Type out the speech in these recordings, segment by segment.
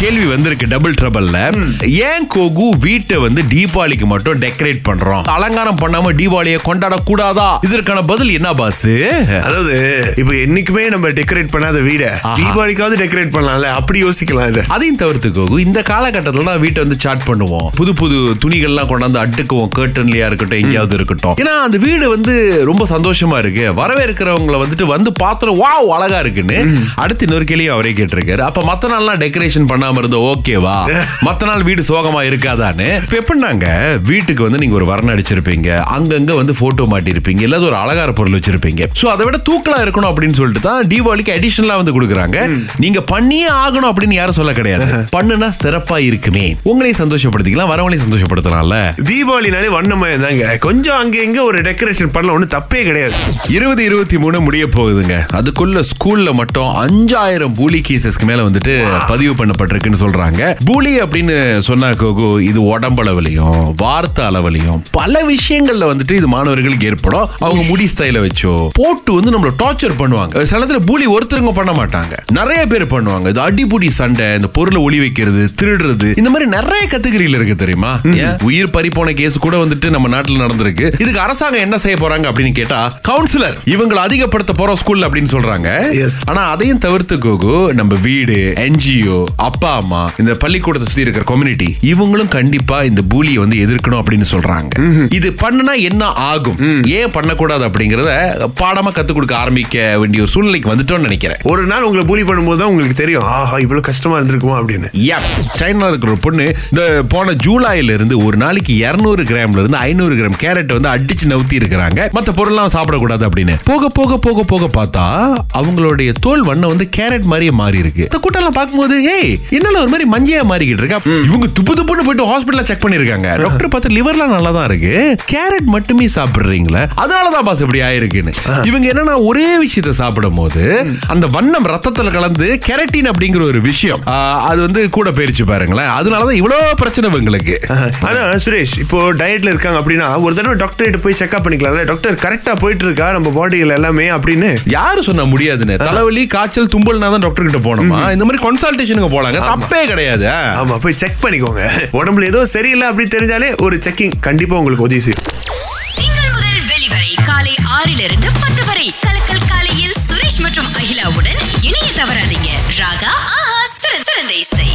கேள்வி வந்திருக்கு டபுள் ட்ரபிள்ல ஏன் கோகு வீட்டை வந்து தீபாவளிக்கு மட்டும் டெக்கரேட் பண்றோம்? அலங்காரம் பண்ணாம தீபாவளியை கொண்டாட கூடாதா இதற்கான பதில் என்ன பாஸ் அதாவது இப்ப என்னைக்குமே நம்ம டெக்கரேட் பண்ணாத வீட தீபாவளிக்காவது டெக்கரேட் பண்ணலாம்ல? அப்படி யோசிக்கலாம் இது. அதையும் தவிர்த்து கோகு இந்த காலகட்டத்துல தான் வீட்டை வந்து சாட் பண்ணுவோம். புது புது துணிகள்லாம் கொண்டாந்து அட்டுக்குவோம் கேர்டன்லயா இருக்கட்டும் எங்கேயாவது இருக்கட்டும். ஏன்னா அந்த வீடு வந்து ரொம்ப சந்தோஷமா இருக்கு. வரவேற்கிறவங்களை வந்துட்டு வந்து பார்த்தோம் வாவ் அழகா இருக்குன்னு. அடுத்து இன்னொரு கேள்வியும் அவரே கேட்டிருக்காரு. அப்ப மத்த நாள்லாம் டெக்கரேஷன் பண்ணாம இருந்தோம் ஓகேவா? மத்த நாள் வீடு சோகமா இருக்காதான்னு இப்ப எப்படின்னாங்க வீட்டுக்கு வந்து நீங்க ஒரு வர்ணம் அடிச்சிருப்பீங்க அங்கங்க வந்து போட்டோ மாட்டிருப்பீங்க இல்லாத ஒரு அலங்கார பொருள் வச்சிருப்பீங்க. சோ அதை விட தூக்கலா இருக்கணும் அப்படின்னு சொல்லிட்டு தான் தீபாவளிக்கு அடிஷனலா வந்து கொடுக்குறாங்க. நீங்க பண்ணியே ஆகணும் அப்படின்னு யாரும் சொல்ல கிடையாது. பண்ணுனா சிறப்பா இருக்குமே. உங்களையும் சந்தோஷப்படுத்திக்கலாம் வரவங்களையும் சந்தோஷப்படுத்தலாம்ல. தீபாவளினாலே வண்ணமயம் தாங்க கொஞ்சம் அங்க எங்க ஒரு டெக்கரேஷன் பண்ணலாம் ஒன்றும் தப்பே கிடையாது. இருபது இருபத்தி மூணு முடிய போகுதுங்க. அதுக்குள்ள ஸ்கூல்ல மட்டும் அஞ்சாயிரம் பூலி கேசஸ்க்கு மேல வந்துட்டு பதிவு பண்ணப்பட்டிருக்குன்னு சொல்றாங்க. பூலி அப்படின்னு சொன்னா கோகு இது உடம்பளவுலையும் வார்த்தை அளவுலையும் பல விஷயங்கள்ல வந்துட்டு இது மாணவர்களுக்கு ஏற்படும். அவங்க முடி ஸ்டைல வச்சோ போட்டு வந்து நம்மள டார்ச்சர் பண்ணுவாங்க. சில நேரத்துல பூலி ஒருத்தருங்க பண்ண மாட்டாங்க. நிறைய பேர் பண்ணுவாங்க. இது அடிபுடி சண்டை இந்த பொருளை ஒளி வைக்கிறது திருடுறது இந்த மாதிரி நிறைய கத்துக்கிறியில் இருக்கு தெரியுமா? உயிர் பறிப்போன கேஸ் கூட வந்துட்டு நம்ம நாட்டுல நடந்திருக்கு. இதுக்கு அரசாங்கம் என்ன செய்ய போறாங்க அப்படின்னு கேட்டா கவுன்சிலர் இவங்களை அதிகப்படுத்த போறோம் ஸ்கூல்ல அப்படின்னு சொல்றாங்க. ஆனா அதையும் தவிர்த்து கோகு நம்ம வீடு என்ஜிஓ அப்பா அம்மா இந்த பள்ளிக்கூடத்தை சுத்தி இருக்கிற கம்யூனிட்டி இவங்களும் கண்டிப்பா இந்த பூலியை வந்து எதிர்க்கணும் அப்படின்னு சொல்றாங்க. இது பண்ணுனா என்ன ஆகும்? ஏன் பண்ணக்கூடாது அப்படிங்கறத பாடமா கத்து கொடுக்க ஆரம்பிக்க வேண்டிய ஒரு சூழ்நிலைக்கு வந்துட்டோம்னு நினைக்கிறேன். ஒரு நாள் உங்களை பூலி பண்ணும்போது தான் உங்களுக்கு தெரியும். ஆஹா இவ்வளவு கஷ்டமா இருந்திருக்குமா அப்படின்னு. யா சைனால இருக்கிற ஒரு பொண்ணு இந்த போன ஜூலைல இருந்து ஒரு நாளைக்கு 200 கிராம்ல இருந்து ஐநூறு கிராம் கேரட் வந்து அடிச்சு நவுத்தி இருக்கிறாங்க. மத்த பொருள்லாம் சாப்பிடக்கூடாது அப்படின்னு. போக போக போக போக பார்த்தா அவங்களுடைய தோல் வண்ணம் வந்து கேரட் மாதிரியே மாறி இருக்கு இந்த கூட்டம்லாம் பார்க்கும்போது ஏய் என்னால ஒரு மாதிரி மஞ்சையா மாறிக்கிட்டு இருக்கா? இவங்க துப்பு துப்புன்னு போயிட்டு ஹாஸ்பிட்டல்ல செக் பண்ணிருக்காங்க. டாக்டர் பார்த்து லிவர்லாம் நல்லா தான் இருக்கு. கேரட் மட்டுமே சாப்பிடுறீங்களா? அதனாலதான் பாஸ் இப்படி ஆயிருக்குன்னு. இவங்க என்னன்னா ஒரே விஷயத்தை சாப்பிடும் போது அந்த வண்ணம் ரத்தத்துல கலந்து கெரட்டின் அப்படிங்கிற ஒரு விஷயம் அது வந்து கூட போயிருச்சு பாருங்களேன். அதனாலதான் இவ்வளவு பிரச்சனை இவங்களுக்கு. ஆனா சுரேஷ் இப்போ டயட்ல இருக்காங்க அப்படின்னா ஒரு தடவை டாக்டர் போய் செக்அப் பண்ணிக்கலாம்ல. டாக்டர் கரெக்டா போயிட்டு இருக்கா நம்ம பாடியில எல்லாமே அப்படின்னு? யாரு சொன்னா முடியாதுன்னு? தலைவலி காய்ச்சல் தும்பல்னா தான் டாக்டர் கிட்ட போனோமா இந்த மாதிரி கன்சல்டேஷனுக்கு போலாங்க. தப்பே கிடையாது ஆமா போய் செக் பண்ணிக்கோங்க. உடம்புல ஏதோ சரியில்லை அப்படி தெரிஞ்சாலே ஒரு செக்கிங் கண்டிப்பா உங்களுக்கு உதவி செய்யும். திங்கள் முதல் வெளிவரை காலை ஆறிலிருந்து பத்து வரை. கலக்கல் காலையில் சுரேஷ் மற்றும் அகிலாவுடன் இணைய தவறாதீங்க. ராகா ஆஹா சிறந்த சிறந்த இசை.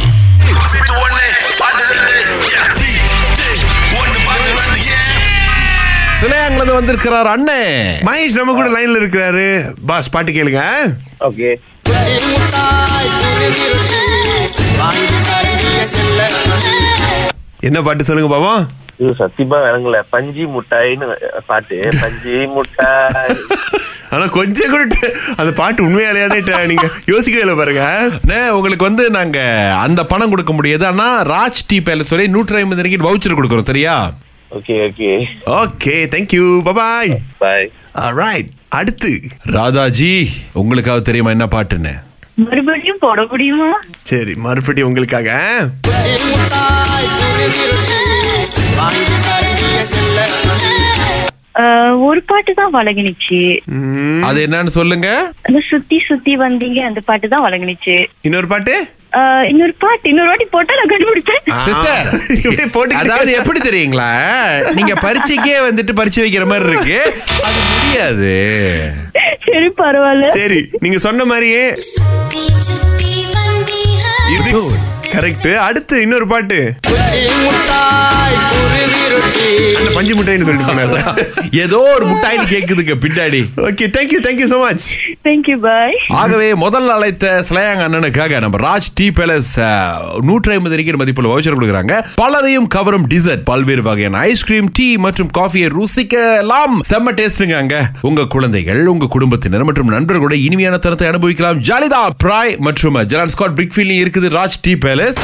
வந்திருக்கிறார் அண்ணே மகேஷ் நம்ம கூட லைன்ல இருக்கிறாரு பாஸ் பாட்டு கேளுங்க ஓகே என்ன பாட்டு சொல்லுங்க பாபா இது சத்தியமா விளங்கல. பஞ்சி முட்டாய்னு பாட்டு. பஞ்சி முட்டாய். ஆனா கொஞ்சம் கூட அந்த பாட்டு உண்மையாலேயானே ட- நீங்க. யோசிக்கவே பாருங்க. அண்ணே, உங்களுக்கு வந்து நாங்க அந்த பணம் கொடுக்க முடியாது. ஆனா ராஜ் டீ பேலஸ் சொல்லி நூற்றி ஐம்பது ரிங்கிட் வவுச்சர் கொடுக்குறோம் சரியா? Okay okay. Okay thank you bye bye right அடுத்து. ராதாஜி உங்களுக்காக தெரியுமா என்ன பாட்டுன்னு? மறுபடியும் போட முடியுமா? சரி மறுபடியும் உங்களுக்காக ஒரு பாட்டு தான் வழங்கினுச்சு. அது என்னன்னு சொல்லுங்க. அந்த சுத்தி சுத்தி வந்தீங்க அந்த பாட்டு தான் வழங்கினுச்சு. இன்னொரு பாட்டு? இன்னொரு பாட்டு இன்னொரு வாட்டி போட்டா நான் கண்டுபிடிச்சேன். சிஸ்டர் போட்டுக்கிட்டே அதாவது எப்படி தெரியுங்களா? நீங்க பரீட்சைக்கே வந்துட்டு பரீட்சை வைக்கிற மாதிரி இருக்கு. அது முடியாது. சரி பரவாயில்ல. சரி நீங்க சொன்ன மாதிரியே. இது கரெக்ட் அடுத்து இன்னொரு பாட்டு. பஞ்சு முட்டைன்னு சொல்லிட்டு போனாரு. ஏதோ ஒரு முட்டாயின்னு கேக்குதுங்க பின்னாடி. Okay thank you thank you so much thank you bye ஆகவே முதல் அழைத்த சிலையாங்க அண்ணனுக்காக நம்ம ராஜ் டீ பேலஸ் நூற்றி ஐம்பது ரிக்கெட் மதிப்புள்ள வவுச்சர் கொடுக்குறாங்க. பலரையும் கவரும் டிசர்ட் பல்வேறு வகையான ஐஸ்கிரீம் டீ மற்றும் காஃபியை ருசிக்கலாம். செம்ம டேஸ்ட்டுங்க அங்க. உங்க குழந்தைகள் உங்க குடும்பத்தினர் மற்றும் நண்பர்களோட இனிமையான தரத்தை அனுபவிக்கலாம். ஜாலிதா பிராய் மற்றும் ஜெரான் ஸ்காட் பிரிக்ஃபீல்லையும் இருக்குது ராஜ் டீ பேலஸ்.